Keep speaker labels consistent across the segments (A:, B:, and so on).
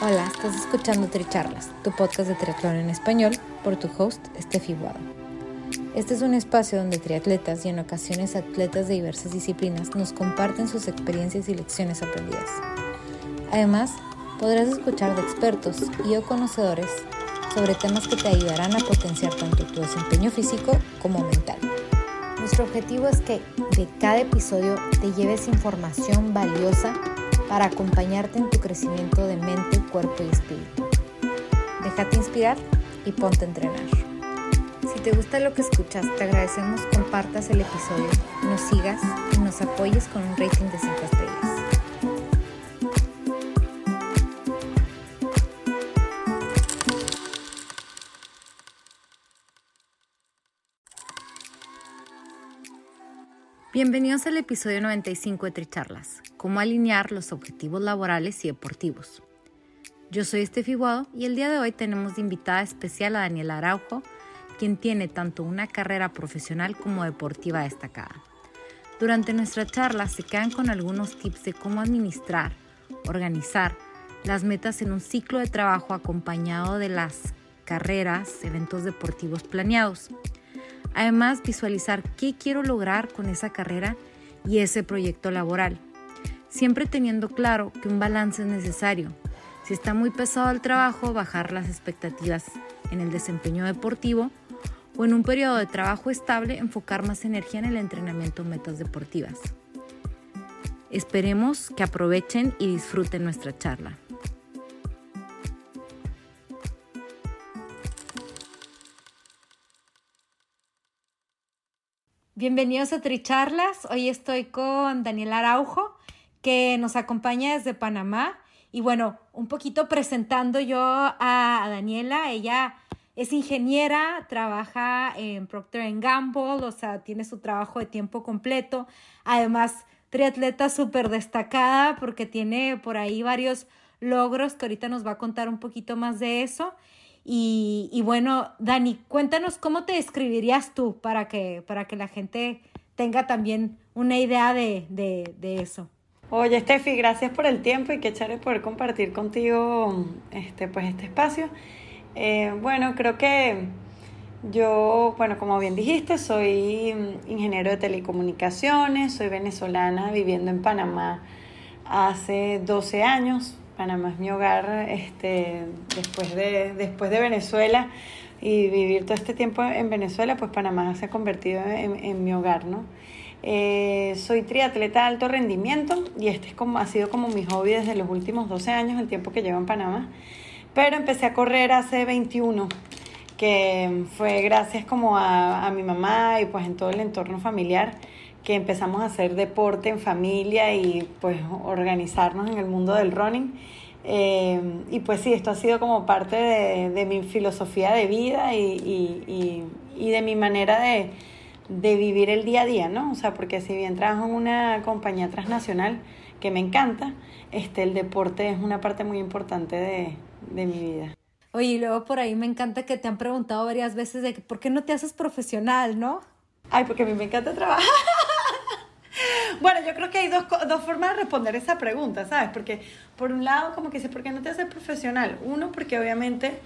A: Hola, estás escuchando Tricharlas, tu podcast de triatlón en español, por tu host, Steffi Guado. Este es un espacio donde triatletas y en ocasiones atletas de diversas disciplinas nos comparten sus experiencias y lecciones aprendidas. Además, podrás escuchar de expertos y o conocedores sobre temas que te ayudarán a potenciar tanto tu desempeño físico como mental. Nuestro objetivo es que de cada episodio te lleves información valiosa para acompañarte en tu crecimiento de mente, cuerpo y espíritu. Déjate inspirar y ponte a entrenar. Si te gusta lo que escuchas, te agradecemos compartas el episodio, nos sigas y nos apoyes con un rating de 5 estrellas. Bienvenidos al episodio 95 de Tricharlas, cómo alinear los objetivos laborales y deportivos. Yo soy Estefi Guado y el día de hoy tenemos de invitada especial a Daniela Araujo, quien tiene tanto una carrera profesional como deportiva destacada. Durante nuestra charla se quedan con algunos tips de cómo administrar, organizar las metas en un ciclo de trabajo acompañado de las carreras, eventos deportivos planeados. Además, visualizar qué quiero lograr con esa carrera y ese proyecto laboral. Siempre teniendo claro que un balance es necesario. Si está muy pesado el trabajo, bajar las expectativas en el desempeño deportivo o en un periodo de trabajo estable, enfocar más energía en el entrenamiento en metas deportivas. Esperemos que aprovechen y disfruten nuestra charla. Bienvenidos a Tricharlas. Hoy estoy con Daniela Araujo, que nos acompaña desde Panamá. Y bueno, un poquito presentando yo a Daniela. Ella es ingeniera, trabaja en Procter Gamble, o sea, tiene su trabajo de tiempo completo. Además, triatleta súper destacada porque tiene por ahí varios logros que ahorita nos va a contar un poquito más de eso. Y, bueno, Dani, cuéntanos cómo te describirías tú para que, para que la gente tenga también una idea de, de, eso.
B: Oye, Steffi, gracias por el tiempo y qué chévere poder compartir contigo este, pues, este espacio. Eh, bueno, creo que yo, bueno, como bien dijiste, soy ingeniero de telecomunicaciones, soy venezolana viviendo en Panamá hace 12 años, Panamá es mi hogar este, después, de, después de Venezuela y vivir todo este tiempo en Venezuela, pues Panamá se ha convertido en, mi hogar, ¿no? Eh, soy triatleta de alto rendimiento y este es como, ha sido como mi hobby desde los últimos 12 años, el tiempo que llevo en Panamá. Pero empecé a correr hace 21, que fue gracias como a, a mi mamá y pues en todo el entorno familiar que empezamos a hacer deporte en familia y pues organizarnos en el mundo del running. Eh, y pues sí, esto ha sido como parte de, de mi filosofía de vida y, y, y, de mi manera de, de, vivir el día a día, ¿no? O sea, porque si bien trabajo en una compañía transnacional que me encanta, este, el deporte es una parte muy importante de, de mi vida.
A: Oye, y luego por ahí me encanta que te han preguntado varias veces de por qué no te haces profesional, ¿no?
B: Ay, porque a mí me encanta trabajar. Bueno, yo creo que hay dos, dos formas de responder esa pregunta, ¿sabes? Porque por un lado, como que dice, ¿por qué no te haces profesional? Uno, porque obviamente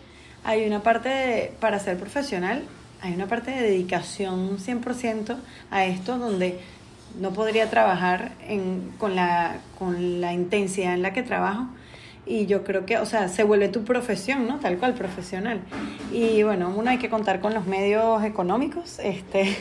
B: hay una parte de, para ser profesional, hay una parte de dedicación 100% a esto donde no podría trabajar en, con, la, con la intensidad en la que trabajo y yo creo que, o sea, se vuelve tu profesión, ¿no? Tal cual, profesional. Y bueno, uno hay que contar con los medios económicos, este.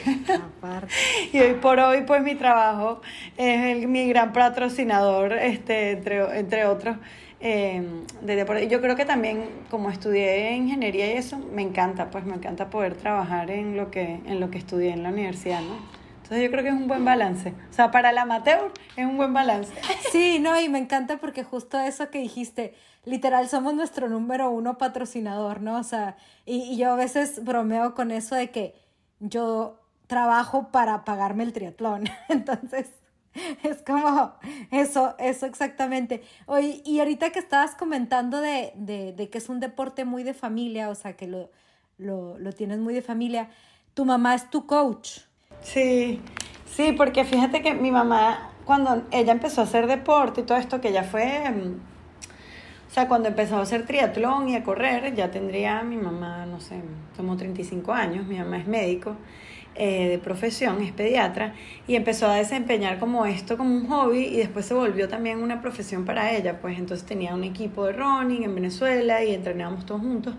B: y hoy por hoy, pues mi trabajo es el, mi gran patrocinador, este, entre, entre otros. Eh, de Yo creo que también, como estudié ingeniería y eso, me encanta, pues me encanta poder trabajar en lo que, en lo que estudié en la universidad, ¿no? Entonces yo creo que es un buen balance. O sea, para el amateur es un buen balance.
A: Sí, no, y me encanta porque justo eso que dijiste, literal, somos nuestro número uno patrocinador, ¿no? O sea, y, y yo a veces bromeo con eso de que yo trabajo para pagarme el triatlón. Entonces, es como eso, eso exactamente. Oye, y ahorita que estabas comentando de, de, de que es un deporte muy de familia, o sea, que lo, lo, lo tienes muy de familia, tu mamá es tu coach.
B: Sí, sí, porque fíjate que mi mamá, cuando ella empezó a hacer deporte y todo esto, que ella fue, o O sea, cuando empezó a hacer triatlón y a correr, ya tendría mi mamá, no sé, como 35 años, mi mamá es médico eh, de profesión, es pediatra, y empezó a desempeñar como esto como un hobby y después se volvió también una profesión para ella, pues entonces tenía un equipo de running en Venezuela y entrenábamos todos juntos.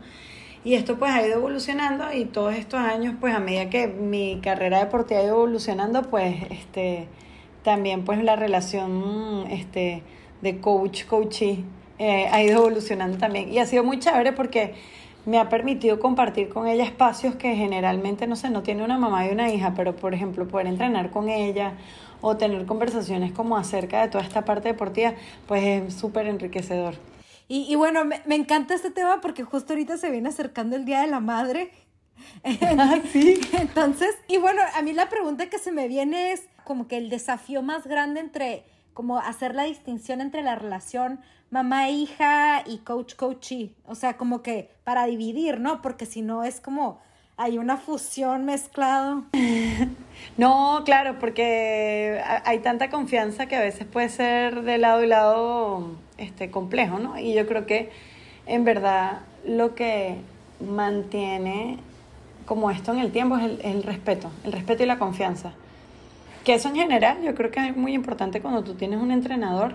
B: Y esto pues ha ido evolucionando y todos estos años pues a medida que mi carrera deportiva ha ido evolucionando pues este también pues la relación este de coach coachee eh, ha ido evolucionando también. Y ha sido muy chévere porque me ha permitido compartir con ella espacios que generalmente no sé no tiene una mamá y una hija pero por ejemplo poder entrenar con ella o tener conversaciones como acerca de toda esta parte deportiva pues es súper enriquecedor
A: y, y bueno, me, me, encanta este tema porque justo ahorita se viene acercando el Día de la Madre.
B: Ah, sí.
A: Entonces, y bueno, a mí la pregunta que se me viene es como que el desafío más grande entre, como hacer la distinción entre la relación mamá-hija y coach-coachee. O sea, como que para dividir, ¿no? Porque si no es como hay una fusión mezclado.
B: No, claro, porque hay tanta confianza que a veces puede ser de lado y lado este, complejo, ¿no? Y yo creo que en verdad lo que mantiene como esto en el tiempo es el, el respeto, el respeto y la confianza. Que eso en general yo creo que es muy importante cuando tú tienes un entrenador,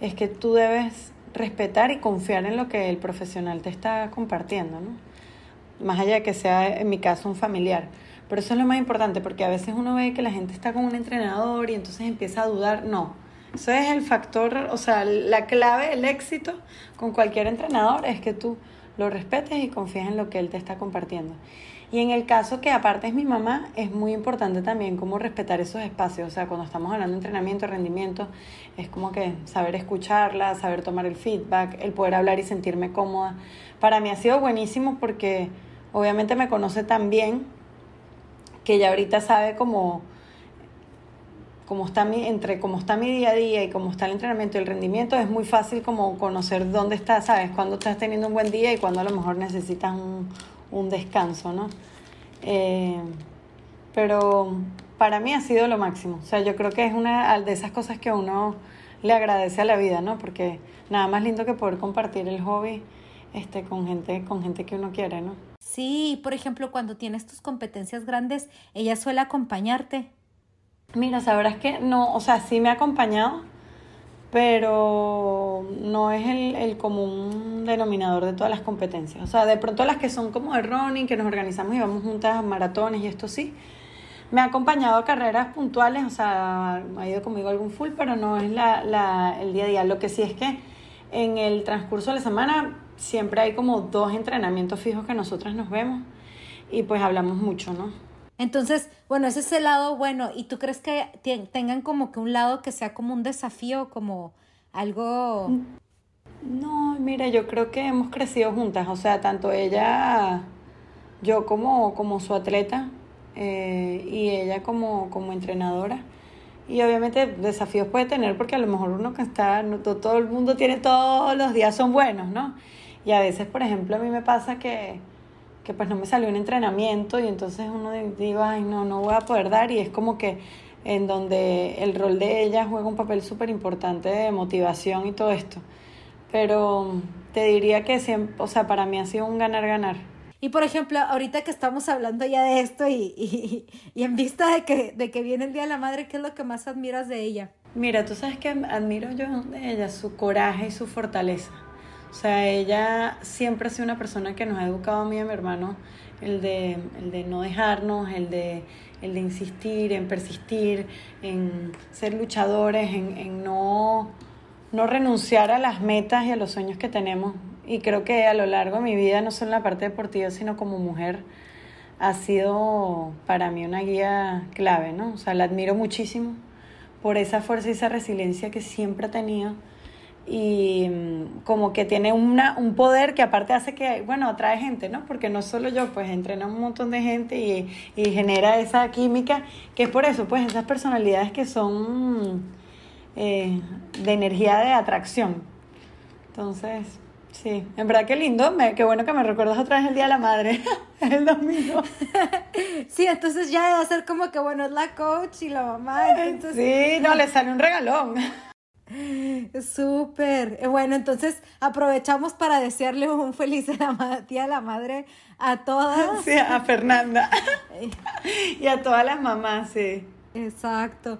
B: es que tú debes respetar y confiar en lo que el profesional te está compartiendo, ¿no? más allá de que sea en mi caso un familiar. Pero eso es lo más importante, porque a veces uno ve que la gente está con un entrenador y entonces empieza a dudar. No, eso es el factor, o sea, la clave del éxito con cualquier entrenador es que tú lo respetes y confíes en lo que él te está compartiendo. Y en el caso que aparte es mi mamá, es muy importante también cómo respetar esos espacios. O sea, cuando estamos hablando de entrenamiento, rendimiento, es como que saber escucharla, saber tomar el feedback, el poder hablar y sentirme cómoda. Para mí ha sido buenísimo porque obviamente me conoce tan bien que ya ahorita sabe cómo, cómo está mi, entre cómo está mi día a día y cómo está el entrenamiento y el rendimiento, es muy fácil como conocer dónde estás, sabes, cuándo estás teniendo un buen día y cuándo a lo mejor necesitas un, un descanso, ¿no? Eh, pero para mí ha sido lo máximo. O sea, yo creo que es una de esas cosas que uno le agradece a la vida, ¿no? Porque nada más lindo que poder compartir el hobby este, con, gente, con gente que uno quiere, ¿no?
A: Sí, por ejemplo, cuando tienes tus competencias grandes, ella suele acompañarte.
B: Mira, sabrás que no, o sea, sí me ha acompañado, pero no es el, el, común denominador de todas las competencias. O sea, de pronto las que son como de running, que nos organizamos y vamos juntas a maratones y esto sí. Me ha acompañado a carreras puntuales, o sea, ha ido conmigo algún full, pero no es la, la, el día a día. Lo que sí es que en el transcurso de la semana siempre hay como dos entrenamientos fijos que nosotras nos vemos y pues hablamos mucho, ¿no?
A: Entonces, bueno, ese es el lado bueno. ¿Y tú crees que tengan como que un lado que sea como un desafío, como algo...
B: No, mira, yo creo que hemos crecido juntas, o sea, tanto ella, yo como, como su atleta eh, y ella como, como entrenadora. Y obviamente desafíos puede tener porque a lo mejor uno que está, todo el mundo tiene todos los días son buenos, ¿no? Y a veces, por ejemplo, a mí me pasa que, que pues no me salió un entrenamiento y entonces uno digo, ay, no, no voy a poder dar y es como que en donde el rol de ella juega un papel súper importante de motivación y todo esto. Pero te diría que siempre, o sea, para mí ha sido un ganar-ganar.
A: Y por ejemplo, ahorita que estamos hablando ya de esto y, y, y, en vista de que, de que viene el Día de la Madre, ¿qué es lo que más admiras de ella?
B: Mira, tú sabes que admiro yo de ella su coraje y su fortaleza. O sea, ella siempre ha sido una persona que nos ha educado a mí y a mi hermano el de, el de no dejarnos, el de, el de insistir, en persistir, en ser luchadores, en, en no, no renunciar a las metas y a los sueños que tenemos. Y creo que a lo largo de mi vida, no solo en la parte deportiva, sino como mujer, ha sido para mí una guía clave, ¿no? O sea, la admiro muchísimo por esa fuerza y esa resiliencia que siempre ha tenido y mm, como que tiene una, un poder que aparte hace que, bueno, atrae gente, ¿no? Porque no solo yo, pues entrena un montón de gente y, y genera esa química, que es por eso, pues esas personalidades que son eh, de energía de atracción. Entonces, sí, en verdad que lindo, me, qué bueno que me recuerdas otra vez el Día de la Madre, el domingo.
A: sí, entonces ya va a ser como que, bueno, es la coach y la mamá. Entonces...
B: Sí, no, le sale un regalón.
A: Súper. Eh, bueno, entonces aprovechamos para desearle un feliz día de la madre a todas.
B: Sí, a Fernanda. y a todas las mamás, sí.
A: Exacto.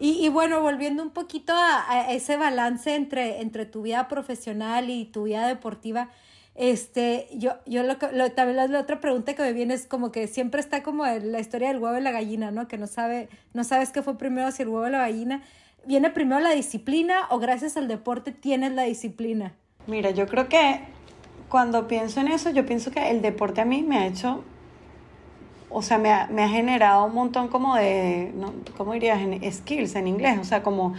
A: Y, bueno, volviendo un poquito a, ese balance entre, entre tu vida profesional y tu vida deportiva, este, yo, yo lo, lo también la, otra pregunta que me viene es como que siempre está como la historia del huevo y la gallina, ¿no? Que no sabe, no sabes qué fue primero, si el huevo o la gallina. ¿Viene primero la disciplina o gracias al deporte tienes la disciplina?
B: Mira, yo creo que cuando pienso en eso, yo pienso que el deporte a mí me ha hecho o sea, me ha, me ha generado un montón como de, ¿no? ¿cómo dirías? Skills en inglés, o sea, como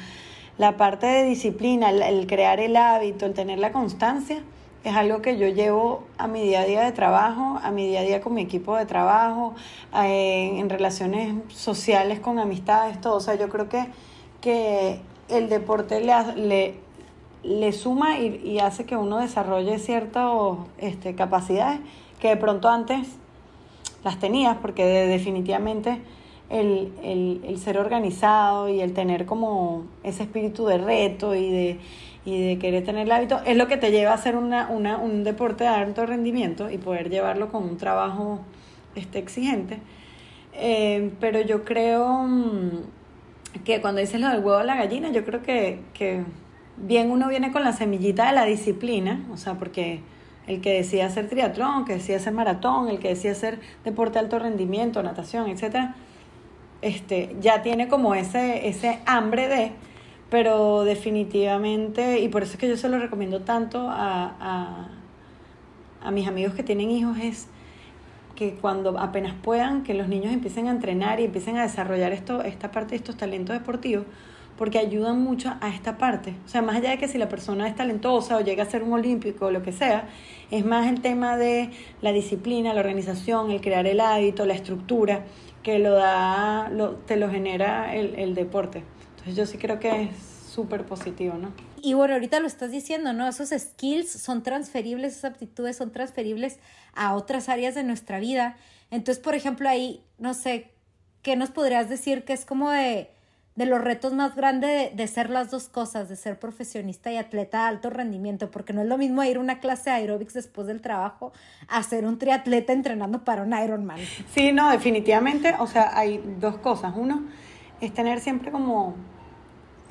B: la parte de disciplina, el, crear el hábito, el tener la constancia, es algo que yo llevo a mi día a día de trabajo, a mi día a día con mi equipo de trabajo, eh, en relaciones sociales, con amistades, todo. O sea, yo creo que, que el deporte le, le, le suma y, y, hace que uno desarrolle ciertas este, capacidades que de pronto antes las tenías, porque definitivamente el, el, ser organizado y el tener como ese espíritu de reto y de, y de querer tener el hábito es lo que te lleva a hacer una, una, un deporte de alto rendimiento y poder llevarlo con un trabajo este, exigente. Eh, pero yo creo mm, que cuando dices lo del huevo a la gallina, yo creo que, que bien uno viene con la semillita de la disciplina, o sea, porque el que decía hacer triatlón, que decía hacer maratón, el que decía hacer deporte de alto rendimiento, natación, etcétera, este, ya tiene como ese, ese hambre de, pero definitivamente, y por eso es que yo se lo recomiendo tanto a, a, a mis amigos que tienen hijos, es que cuando apenas puedan, que los niños empiecen a entrenar y empiecen a desarrollar esto, esta parte de estos talentos deportivos, porque ayudan mucho a esta parte. O sea, más allá de que si la persona es talentosa o llega a ser un olímpico o lo que sea, es más el tema de la disciplina, la organización, el crear el hábito, la estructura, que lo da, lo, te lo genera el, el deporte. Entonces yo sí creo que es súper positivo, ¿no?
A: Y bueno, ahorita lo estás diciendo, ¿no? Esos skills son transferibles, esas aptitudes son transferibles a otras áreas de nuestra vida. Entonces, por ejemplo, ahí, no sé, ¿qué nos podrías decir que es como de de los retos más grandes de, ser las dos cosas, de ser profesionista y atleta de alto rendimiento, porque no es lo mismo ir a una clase de aeróbics después del trabajo a ser un triatleta entrenando para un Ironman.
B: Sí, no, definitivamente, o sea, hay dos cosas. Uno es tener siempre como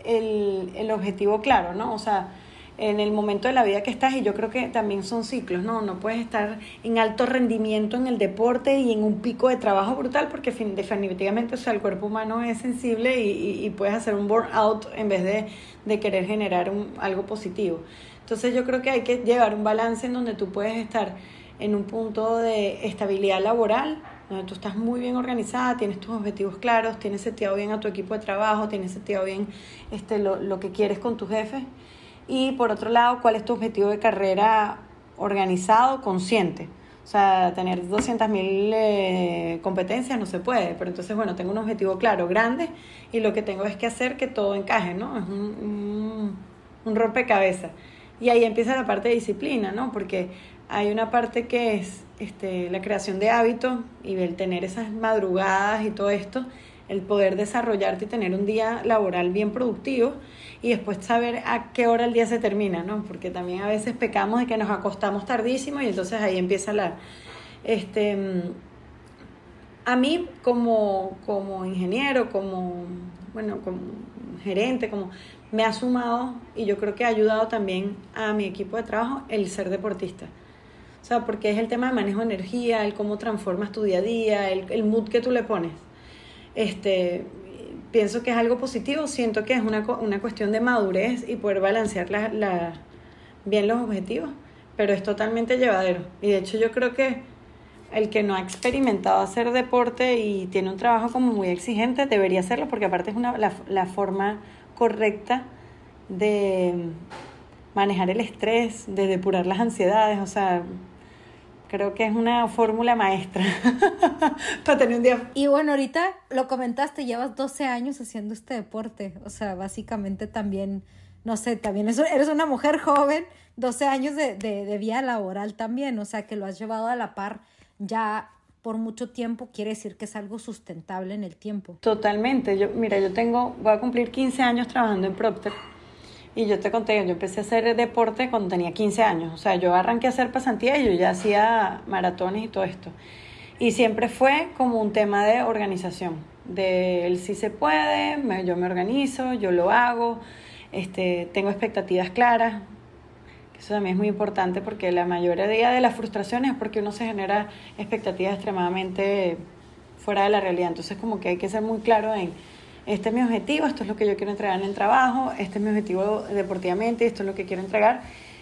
B: el, el objetivo claro, ¿no? O sea, en el momento de la vida que estás y yo creo que también son ciclos, ¿no? No puedes estar en alto rendimiento en el deporte y en un pico de trabajo brutal porque definitivamente, o sea, el cuerpo humano es sensible y, y, puedes hacer un burnout en vez de, de querer generar un, algo positivo. Entonces yo creo que hay que llevar un balance en donde tú puedes estar en un punto de estabilidad laboral, tú estás muy bien organizada, tienes tus objetivos claros, tienes seteado bien a tu equipo de trabajo, tienes seteado bien este, lo, lo que quieres con tus jefes y por otro lado, ¿cuál es tu objetivo de carrera organizado, consciente? O sea, tener 200.000 eh, competencias no se puede, pero entonces, bueno, tengo un objetivo claro, grande, y lo que tengo es que hacer que todo encaje, ¿no? Es un, un, rompecabezas. Y ahí empieza la parte de disciplina, ¿no? Porque hay una parte que es este, la creación de hábitos y el tener esas madrugadas y todo esto, el poder desarrollarte y tener un día laboral bien productivo y después saber a qué hora el día se termina, ¿no? Porque también a veces pecamos de que nos acostamos tardísimo y entonces ahí empieza la... Este, a mí como, como ingeniero, como, bueno, como gerente, como me ha sumado y yo creo que ha ayudado también a mi equipo de trabajo el ser deportista. O sea, porque es el tema de manejo de energía, el cómo transformas tu día a día, el, el mood que tú le pones. Este, pienso que es algo positivo, siento que es una, una cuestión de madurez y poder balancear la, bien los objetivos, pero es totalmente llevadero. Y de hecho yo creo que el que no ha experimentado hacer deporte y tiene un trabajo como muy exigente debería hacerlo porque aparte es una, la, la forma correcta de manejar el estrés, de depurar las ansiedades, o sea, Creo que es una fórmula maestra para tener un día.
A: Y bueno, ahorita lo comentaste, llevas 12 años haciendo este deporte. O sea, básicamente también, no sé, también eres una mujer joven, 12 años de, de, de vida laboral también. O sea, que lo has llevado a la par ya por mucho tiempo, quiere decir que es algo sustentable en el tiempo.
B: Totalmente. Yo, mira, yo tengo, voy a cumplir 15 años trabajando en Procter Y yo te conté, yo empecé a hacer deporte cuando tenía 15 años. O sea, yo arranqué a hacer pasantía y yo ya hacía maratones y todo esto. Y siempre fue como un tema de organización, de él sí se puede, yo me organizo, yo lo hago, este, tengo expectativas claras. Eso también es muy importante porque la mayoría de las frustraciones es porque uno se genera expectativas extremadamente fuera de la realidad. Entonces como que hay que ser muy claro en, este es mi objetivo, esto es lo que yo quiero entregar en el trabajo, este es mi objetivo deportivamente, esto es lo que quiero entregar.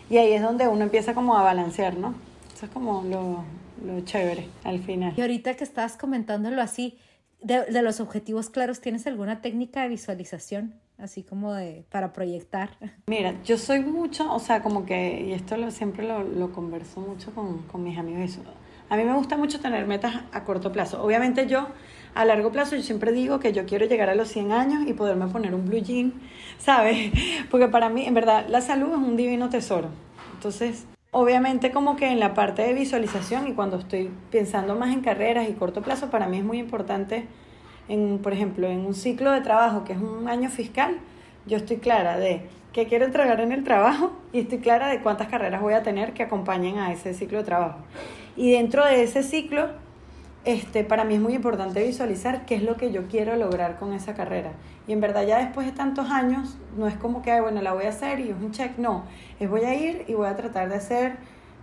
B: Y ahí es donde uno empieza como a balancear, ¿no? Eso es como lo, lo chévere al final.
A: Y ahorita que estás comentándolo así, de, de, los objetivos claros, ¿tienes alguna técnica de visualización? Así como de para proyectar.
B: Mira, yo soy mucho, o sea, como que, y esto lo, siempre lo, lo converso mucho con, con mis amigos, eso. A mí me gusta mucho tener metas a corto plazo. Obviamente yo a largo plazo yo siempre digo que yo quiero llegar a los 100 años y poderme poner un blue jean, ¿sabes? Porque para mí, en verdad, la salud es un divino tesoro. Entonces, obviamente como que en la parte de visualización y cuando estoy pensando más en carreras y corto plazo, para mí es muy importante, en, por ejemplo, en un ciclo de trabajo que es un año fiscal, yo estoy clara de qué quiero entregar en el trabajo y estoy clara de cuántas carreras voy a tener que acompañen a ese ciclo de trabajo. Y dentro de ese ciclo, este, para mí es muy importante visualizar qué es lo que yo quiero lograr con esa carrera. Y en verdad ya después de tantos años, no es como que, bueno, la voy a hacer y es un check, no, es voy a ir y voy a tratar de hacer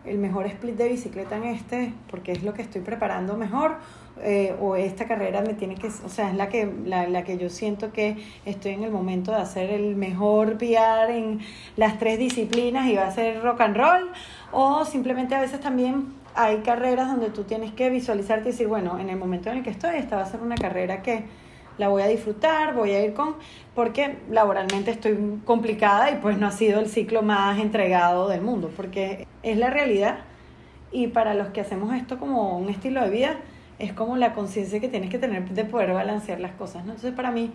B: el mejor split de bicicleta en este, porque es lo que estoy preparando mejor, eh, o esta carrera me tiene que, o sea, es la que, la, la, que yo siento que estoy en el momento de hacer el mejor PR en las tres disciplinas y va a ser rock and roll, o simplemente a veces también hay carreras donde tú tienes que visualizarte y decir, bueno, en el momento en el que estoy, esta va a ser una carrera que la voy a disfrutar, voy a ir con, porque laboralmente estoy complicada y pues no ha sido el ciclo más entregado del mundo, porque es la realidad y para los que hacemos esto como un estilo de vida, es como la conciencia que tienes que tener de poder balancear las cosas, ¿no? Entonces para mí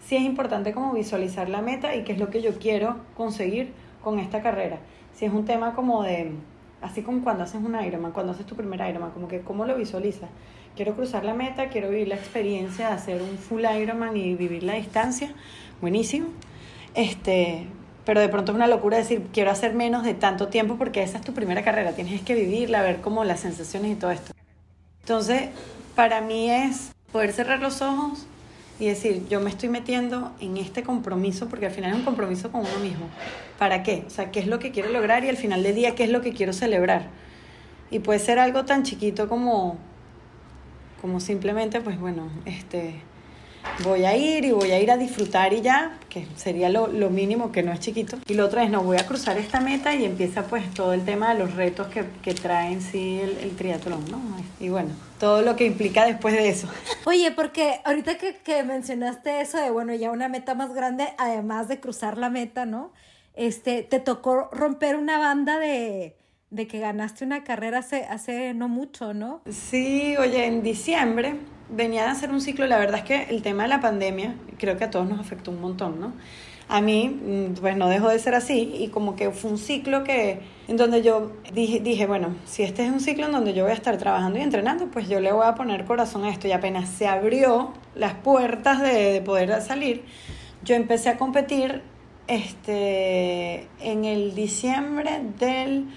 B: sí es importante como visualizar la meta y qué es lo que yo quiero conseguir con esta carrera. Si es un tema como de Así como cuando haces un Ironman, cuando haces tu primer Ironman, como que cómo lo visualizas. Quiero cruzar la meta, quiero vivir la experiencia de hacer un full Ironman y vivir la distancia. Buenísimo. Este, pero de pronto es una locura decir, quiero hacer menos de tanto tiempo porque esa es tu primera carrera, tienes que vivirla, ver cómo las sensaciones y todo esto. Entonces, para mí es poder cerrar los ojos, y decir, yo me estoy metiendo en este compromiso, porque al final es un compromiso con uno mismo. ¿Para qué? O sea, ¿qué es lo que quiero lograr y al final del día qué es lo que quiero celebrar? Y puede ser algo tan chiquito como, como simplemente, pues bueno, este, voy a ir y voy a ir a disfrutar y ya, que sería lo, lo, mínimo, que no es chiquito. Y lo otro es, no, voy a cruzar esta meta y empieza pues todo el tema de los retos que, que trae en sí el, el, triatlón, ¿no? Y bueno, todo lo que implica después de eso.
A: Oye, porque ahorita que, que mencionaste eso de, bueno, ya una meta más grande, además de cruzar la meta, ¿no? Este, te tocó romper una banda de, de que ganaste una carrera hace, hace no mucho, ¿no?
B: Sí, oye, en diciembre venía de hacer un ciclo, la verdad es que el tema de la pandemia creo que a todos nos afectó un montón, ¿no? A mí, mm, pues no dejó de ser así y como que fue un ciclo que, en donde yo dije, dije, bueno, si este es un ciclo en donde yo voy a estar trabajando y entrenando, pues yo le voy a poner corazón a esto y apenas se abrió las puertas de, de poder salir, yo empecé a competir este, en el diciembre del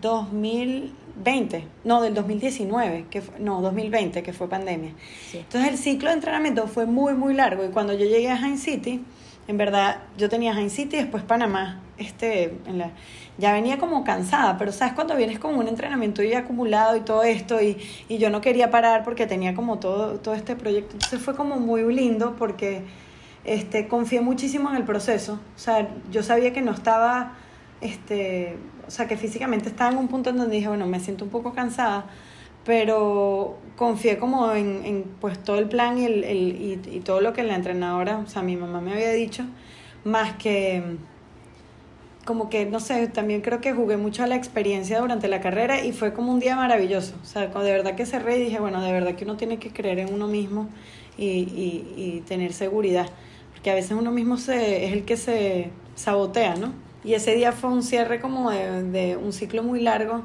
B: 2020, no, del 2019, que no, 2020, que fue pandemia. Entonces el ciclo de entrenamiento fue muy, muy largo y cuando yo llegué a Hain City, en verdad yo tenía Hain City y después Panamá, este, en la, ya venía como cansada, pero sabes cuando vienes con un entrenamiento ya acumulado y todo esto y, y yo no quería parar porque tenía como todo, todo este proyecto, entonces fue como muy lindo porque este, confié muchísimo en el proceso, o sea, yo sabía que no estaba este, o sea, que físicamente estaba en un punto en donde dije, bueno, me siento un poco cansada, pero confié como en, en pues todo el plan y, el, el, y, todo lo que la entrenadora, o sea, mi mamá me había dicho, más que como que, no sé, también creo que jugué mucho a la experiencia durante la carrera y fue como un día maravilloso. O sea, de verdad que cerré y dije, bueno, de verdad que uno tiene que creer en uno mismo y, y, y tener seguridad. Porque a veces uno mismo se, es el que se sabotea, ¿no? Y ese día fue un cierre como de, de un ciclo muy largo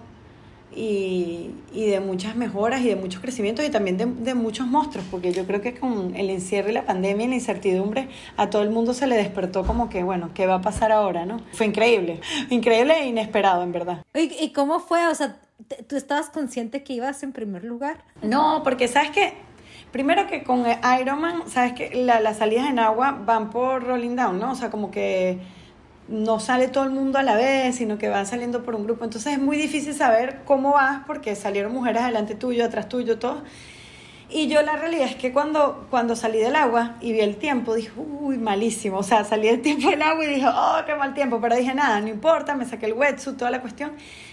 B: y, y, de muchas mejoras y de muchos crecimientos y también de, de, muchos monstruos, porque yo creo que con el encierro y la pandemia y la incertidumbre a todo el mundo se le despertó como que, bueno, ¿qué va a pasar ahora, no? Fue increíble, increíble e inesperado, en verdad.
A: ¿Y, y cómo fue? O sea, ¿tú estabas consciente que ibas en primer lugar?
B: No, porque sabes que, primero que con Ironman, sabes que la, las salidas en agua van por rolling down, ¿no? O sea, como que no sale todo el mundo a la vez, sino que van saliendo por un grupo. Entonces es muy difícil saber cómo vas porque salieron mujeres delante tuyo, atrás tuyo, todo. Y yo la realidad es que cuando, cuando salí del agua y vi el tiempo, dije, uy, malísimo. O sea, salí del tiempo del agua y dije, oh, qué mal tiempo. Pero dije, nada, no importa, me saqué el wetsuit, toda la cuestión.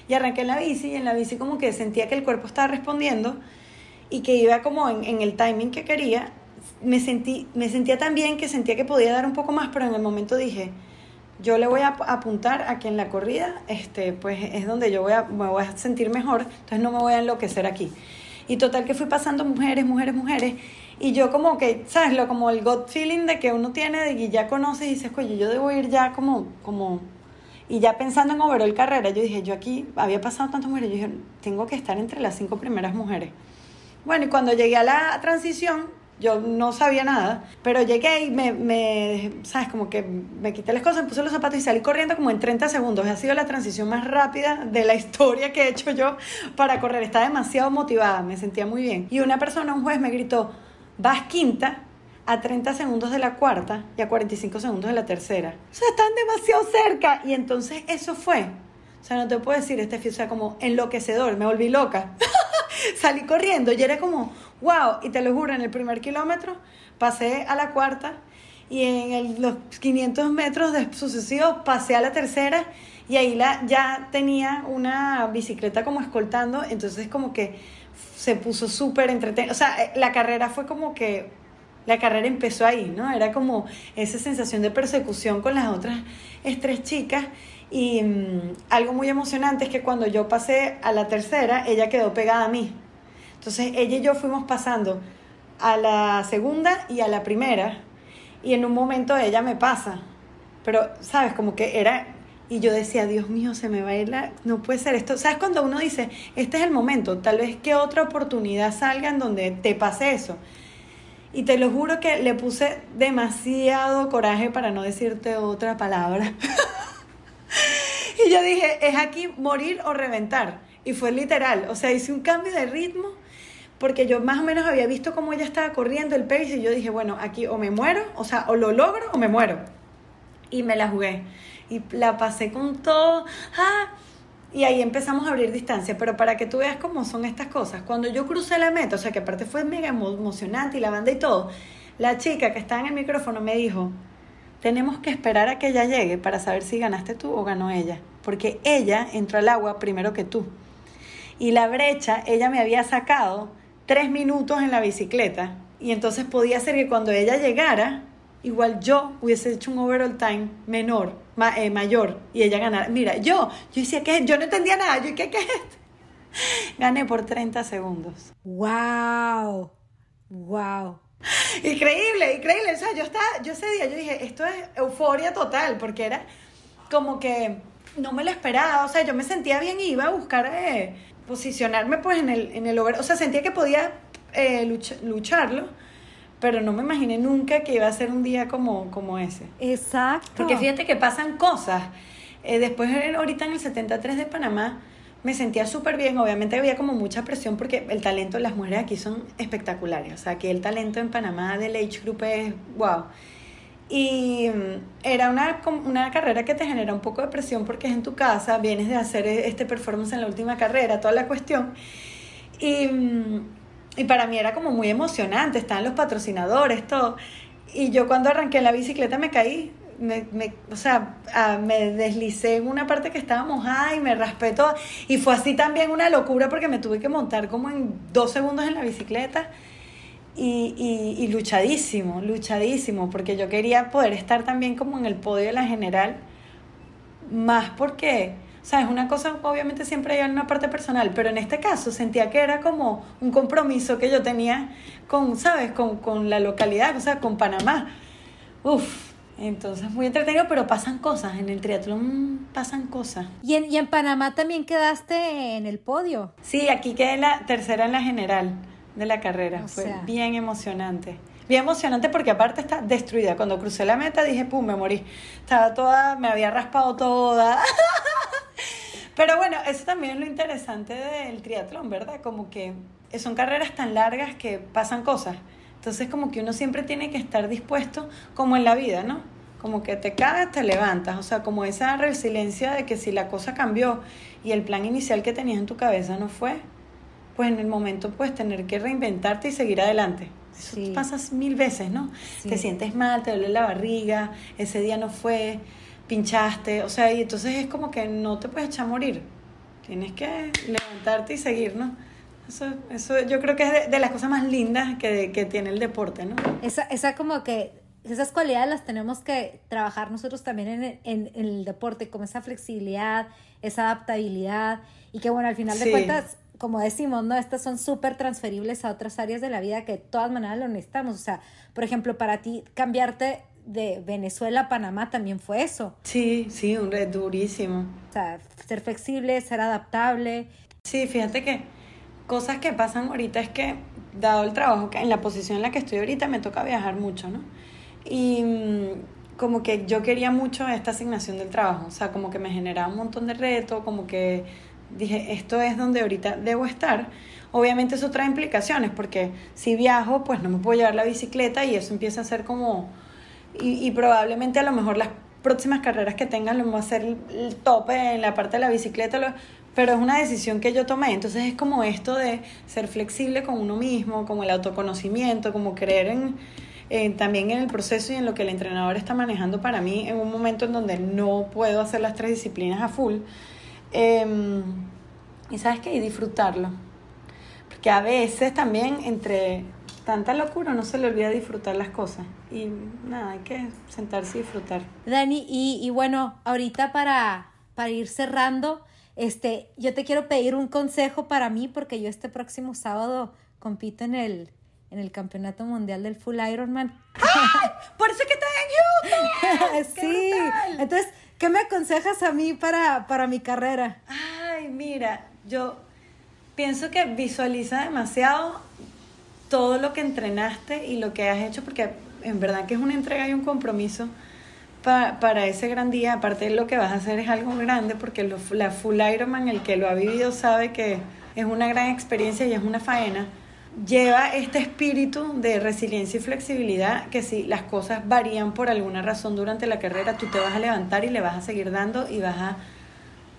B: Y arranqué en la bici y en la bici como que sentía que el cuerpo estaba respondiendo y que iba como en, en el timing que quería. Me, sentí, me sentía tan bien que sentía que podía dar un poco más, pero en el momento dije, yo le voy a apuntar a que en la corrida, este, pues es donde yo voy a, me voy a sentir mejor, entonces no me voy a enloquecer aquí. Y total que fui pasando mujeres, mujeres, mujeres, y yo como que, ¿sabes? Lo, como el gut feeling de que uno tiene, de que ya conoces y dices, oye, yo debo ir ya como, como, y ya pensando en overall carrera, yo dije, yo aquí había pasado tantas mujeres, yo dije, tengo que estar entre las cinco primeras mujeres. Bueno, y cuando llegué a la transición, yo no sabía nada, pero llegué y me, me, ¿sabes? Como que me quité las cosas, puse los zapatos y salí corriendo como en 30 segundos. Ha sido la transición más rápida de la historia que he hecho yo para correr. Estaba demasiado motivada, me sentía muy bien. Y una persona, un juez, me gritó, vas quinta a 30 segundos de la cuarta y a 45 segundos de la tercera. O sea, están demasiado cerca. Y entonces eso fue. O sea, no te puedo decir, este o sea, como enloquecedor, me volví loca. salí corriendo y era como, wow, y te lo juro, en el primer kilómetro pasé a la cuarta y en los 500 metros de sucesivos pasé a la tercera y ahí la, ya tenía una bicicleta como escoltando, entonces como que se puso súper entretenido, o sea, eh, la carrera fue como que la carrera empezó ahí, ¿no? Era como esa sensación de persecución con las otras tres chicas y mm, algo muy emocionante es que cuando yo pasé a la tercera, ella quedó pegada a mí. Entonces ella y yo fuimos pasando a la segunda y a la primera y en un momento ella me pasa. Pero, ¿sabes? Como que era... Y yo decía, Dios mío, se me va a ir la... No puede ser esto. ¿Sabes? Cuando uno dice, este es el momento, tal vez que otra oportunidad salga en donde te pase eso. Y te lo juro que le puse demasiado coraje para no decirte otra palabra. y yo dije, es aquí morir o reventar. Y fue literal, o sea, hice un cambio de ritmo porque yo más o menos había visto cómo ella estaba corriendo el pace y yo dije, bueno, aquí o me muero, o sea, o lo logro o me muero. Y me la jugué. Y la pasé con todo. ¡Ah! Y ahí empezamos a abrir distancia, pero para que tú veas cómo son estas cosas. Cuando yo crucé la meta, o sea que aparte fue mega emocionante y la banda y todo, la chica que estaba en el micrófono me dijo, tenemos que esperar a que ella llegue para saber si ganaste tú o ganó ella, porque ella entró al agua primero que tú. Y la brecha, ella me había sacado tres minutos en la bicicleta, y entonces podía ser que cuando ella llegara, igual yo hubiese hecho un overall time menor, eh, mayor, y ella ganara. Mira, yo, yo decía que yo no entendía nada, yo, ¿qué, qué es esto? Gané por 30 segundos.
A: ¡Wow! ¡Wow!
B: Increíble, increíble. O sea, yo estaba, yo ese día, yo dije, esto es euforia total, porque era como que no me lo esperaba. O sea, yo me sentía bien iba a buscar eh, posicionarme pues en el, en el O sea, sentía que podía eh, lucharlo, pero no me imaginé nunca que iba a ser un día como, como ese.
A: Exacto.
B: Porque fíjate que pasan cosas. Eh, después, ahorita en el 73 de Panamá, me sentía súper bien. Obviamente había como mucha presión porque el talento de las mujeres aquí son espectaculares. O sea, que el talento en Panamá del Age Group es wow. Y mm, era una, una carrera que te genera un poco de presión porque es en tu casa, vienes de hacer e, este performance en la última carrera, toda la cuestión. Y, mm, y para mí era como muy emocionante, estaban los patrocinadores, todo. Y yo cuando arranqué la bicicleta me caí, me, me, o sea, me deslicé en una parte que estaba mojada y me raspé todo. Y fue así también una locura porque me tuve que montar como en dos segundos en la bicicleta. Y, y, y luchadísimo, luchadísimo, porque yo quería poder estar también como en el podio de la general, más porque, o sea, es una cosa, obviamente siempre hay una parte personal, pero en este caso sentía que era como un compromiso que yo tenía con, ¿sabes?, con, con la localidad, o sea, con Panamá. Uf, Entonces, muy entretenido, pero pasan cosas. En el triatlón pasan cosas.
A: ¿Y en, y en Panamá también quedaste en el podio?
B: Sí, aquí quedé la tercera en la general de la carrera. Fue bien emocionante. Bien emocionante porque aparte está destruida. Cuando crucé la meta dije, pum, me morí. Estaba toda, me había raspado toda. Pero bueno, eso también es lo interesante del triatlón, ¿verdad? Como que son carreras tan largas que pasan cosas. Entonces como que uno siempre tiene que estar dispuesto, como en la vida, ¿no? Como que te caes, te levantas, o sea, como esa resiliencia de que si la cosa cambió y el plan inicial que tenías en tu cabeza no fue, pues en el momento puedes tener que reinventarte y seguir adelante. Eso sí. pasas mil veces, ¿no? Te sientes mal, te duele la barriga, ese día no fue, pinchaste, o sea, y entonces es como que no te puedes echar a morir. Tienes que levantarte y seguir, ¿no? Eso, eso yo creo que es de, las cosas más lindas que, que, tiene el deporte, ¿no?
A: Esa, esa como que, esas cualidades las tenemos que trabajar nosotros también en, en, en el deporte, como esa flexibilidad, esa adaptabilidad, y que bueno, al final de cuentas, como decimos, ¿no? Estas son súper transferibles a otras áreas de la vida que de todas maneras lo necesitamos. O sea, por ejemplo, para ti cambiarte de Venezuela a Panamá también fue eso.
B: Sí, sí, un red durísimo.
A: O sea, ser flexible, ser adaptable.
B: Sí, fíjate que cosas que pasan ahorita es que, dado el trabajo, que en la posición en la que estoy ahorita, me toca viajar mucho, ¿no? Y mm, como que yo quería mucho esta asignación del trabajo, o sea, como que me generaba un montón de retos, como que dije, esto es donde ahorita debo estar. Obviamente eso trae implicaciones, porque si viajo, pues no me puedo llevar la bicicleta y eso empieza a ser como... Y, y probablemente a lo mejor las próximas carreras que tengan lo va a ser el tope en la parte de la bicicleta, pero es una decisión que yo tomé. Entonces es como esto de ser flexible con uno mismo, como el autoconocimiento, como creer en, también en el proceso y en lo que el entrenador está manejando para mí en un momento en donde no puedo hacer las tres disciplinas a full. Em, y sabes qué, y disfrutarlo. Porque a veces también entre tanta locura no se le olvida disfrutar las cosas. Y nada, hay que sentarse y disfrutar.
A: Dani, y, y bueno, ahorita para, para ir cerrando, este, yo te quiero pedir un consejo para mí porque yo este próximo sábado compito en el, en el Campeonato Mundial del Full Ironman.
B: ¡Ay! Por eso que estás en
A: YouTube. sí. Entonces, ¿qué me aconsejas a mí para, para mi carrera?
B: Ay, mira, yo pienso que visualiza demasiado todo lo que entrenaste y lo que has hecho porque en verdad que es una entrega y un compromiso para ese gran día, aparte lo que vas a hacer es algo grande, porque la Full Ironman, el que lo ha vivido sabe que es una gran experiencia y es una faena, lleva este espíritu de resiliencia y flexibilidad que si las cosas varían por alguna razón durante la carrera, tú te vas a levantar y le vas a seguir dando y vas a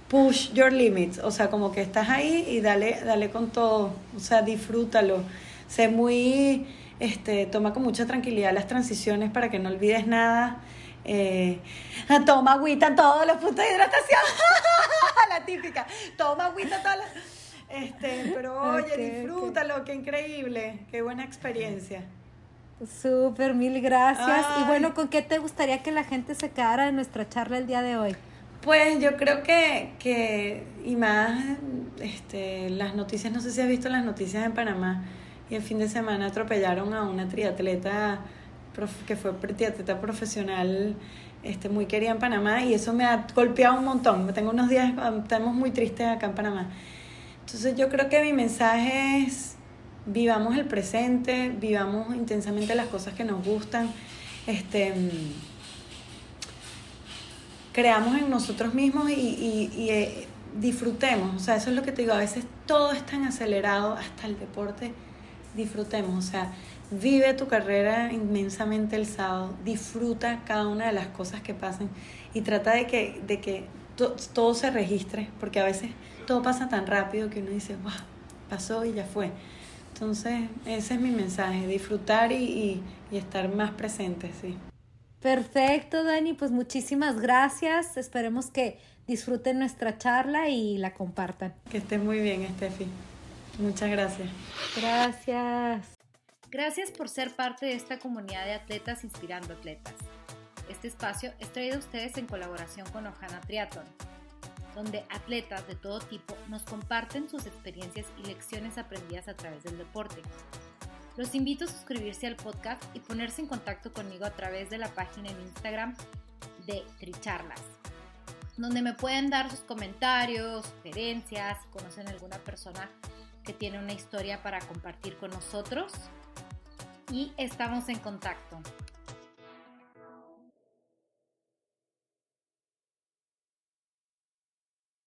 B: push your limits, o sea, como que estás ahí y dale, dale con todo, o sea, disfrútalo, sé muy, este, toma con mucha tranquilidad las transiciones para que no olvides nada, eh, toma agüita en todos los puntos de hidratación. la típica. Toma agüita todas las... Este, pero oye, disfrútalo, qué increíble, qué buena experiencia.
A: Súper, mil gracias. Y bueno, ¿con qué te gustaría que la gente se quedara en nuestra charla el día de hoy?
B: Pues yo creo que, que y más, este, las noticias, no sé si has visto las noticias en Panamá, y el fin de semana atropellaron a una triatleta que fue triatleta profesional este, muy querida en Panamá y eso me ha golpeado un montón. Tengo unos días, estamos muy tristes acá en Panamá. Entonces yo creo que mi mensaje es vivamos el presente, vivamos intensamente las cosas que nos gustan, este, creamos en nosotros mismos y, y, eh, disfrutemos. O sea, eso es lo que te digo, a veces todo es tan acelerado, hasta el deporte, disfrutemos. O sea, Vive tu carrera inmensamente el sábado, disfruta cada una de las cosas que pasen y trata de que, de que todo se registre, porque a veces todo pasa tan rápido que uno dice, wow, pasó y ya fue. Entonces, ese es mi mensaje, disfrutar y, y estar más presente, sí.
A: Perfecto, Dani, pues muchísimas gracias. Esperemos que disfruten nuestra charla y la compartan.
B: Que esté muy bien, Estefi. Muchas gracias.
A: Gracias. Gracias por ser parte de esta comunidad de atletas inspirando atletas. Este espacio es traído a ustedes en colaboración con Ojana Triathlon, donde atletas de todo tipo nos comparten sus experiencias y lecciones aprendidas a través del deporte. Los invito a suscribirse al podcast y ponerse en contacto conmigo a través de la página en Instagram de Tricharlas, donde me pueden dar sus comentarios, sugerencias, conocen alguna persona que tiene una historia para compartir con nosotros. Y estamos en contacto.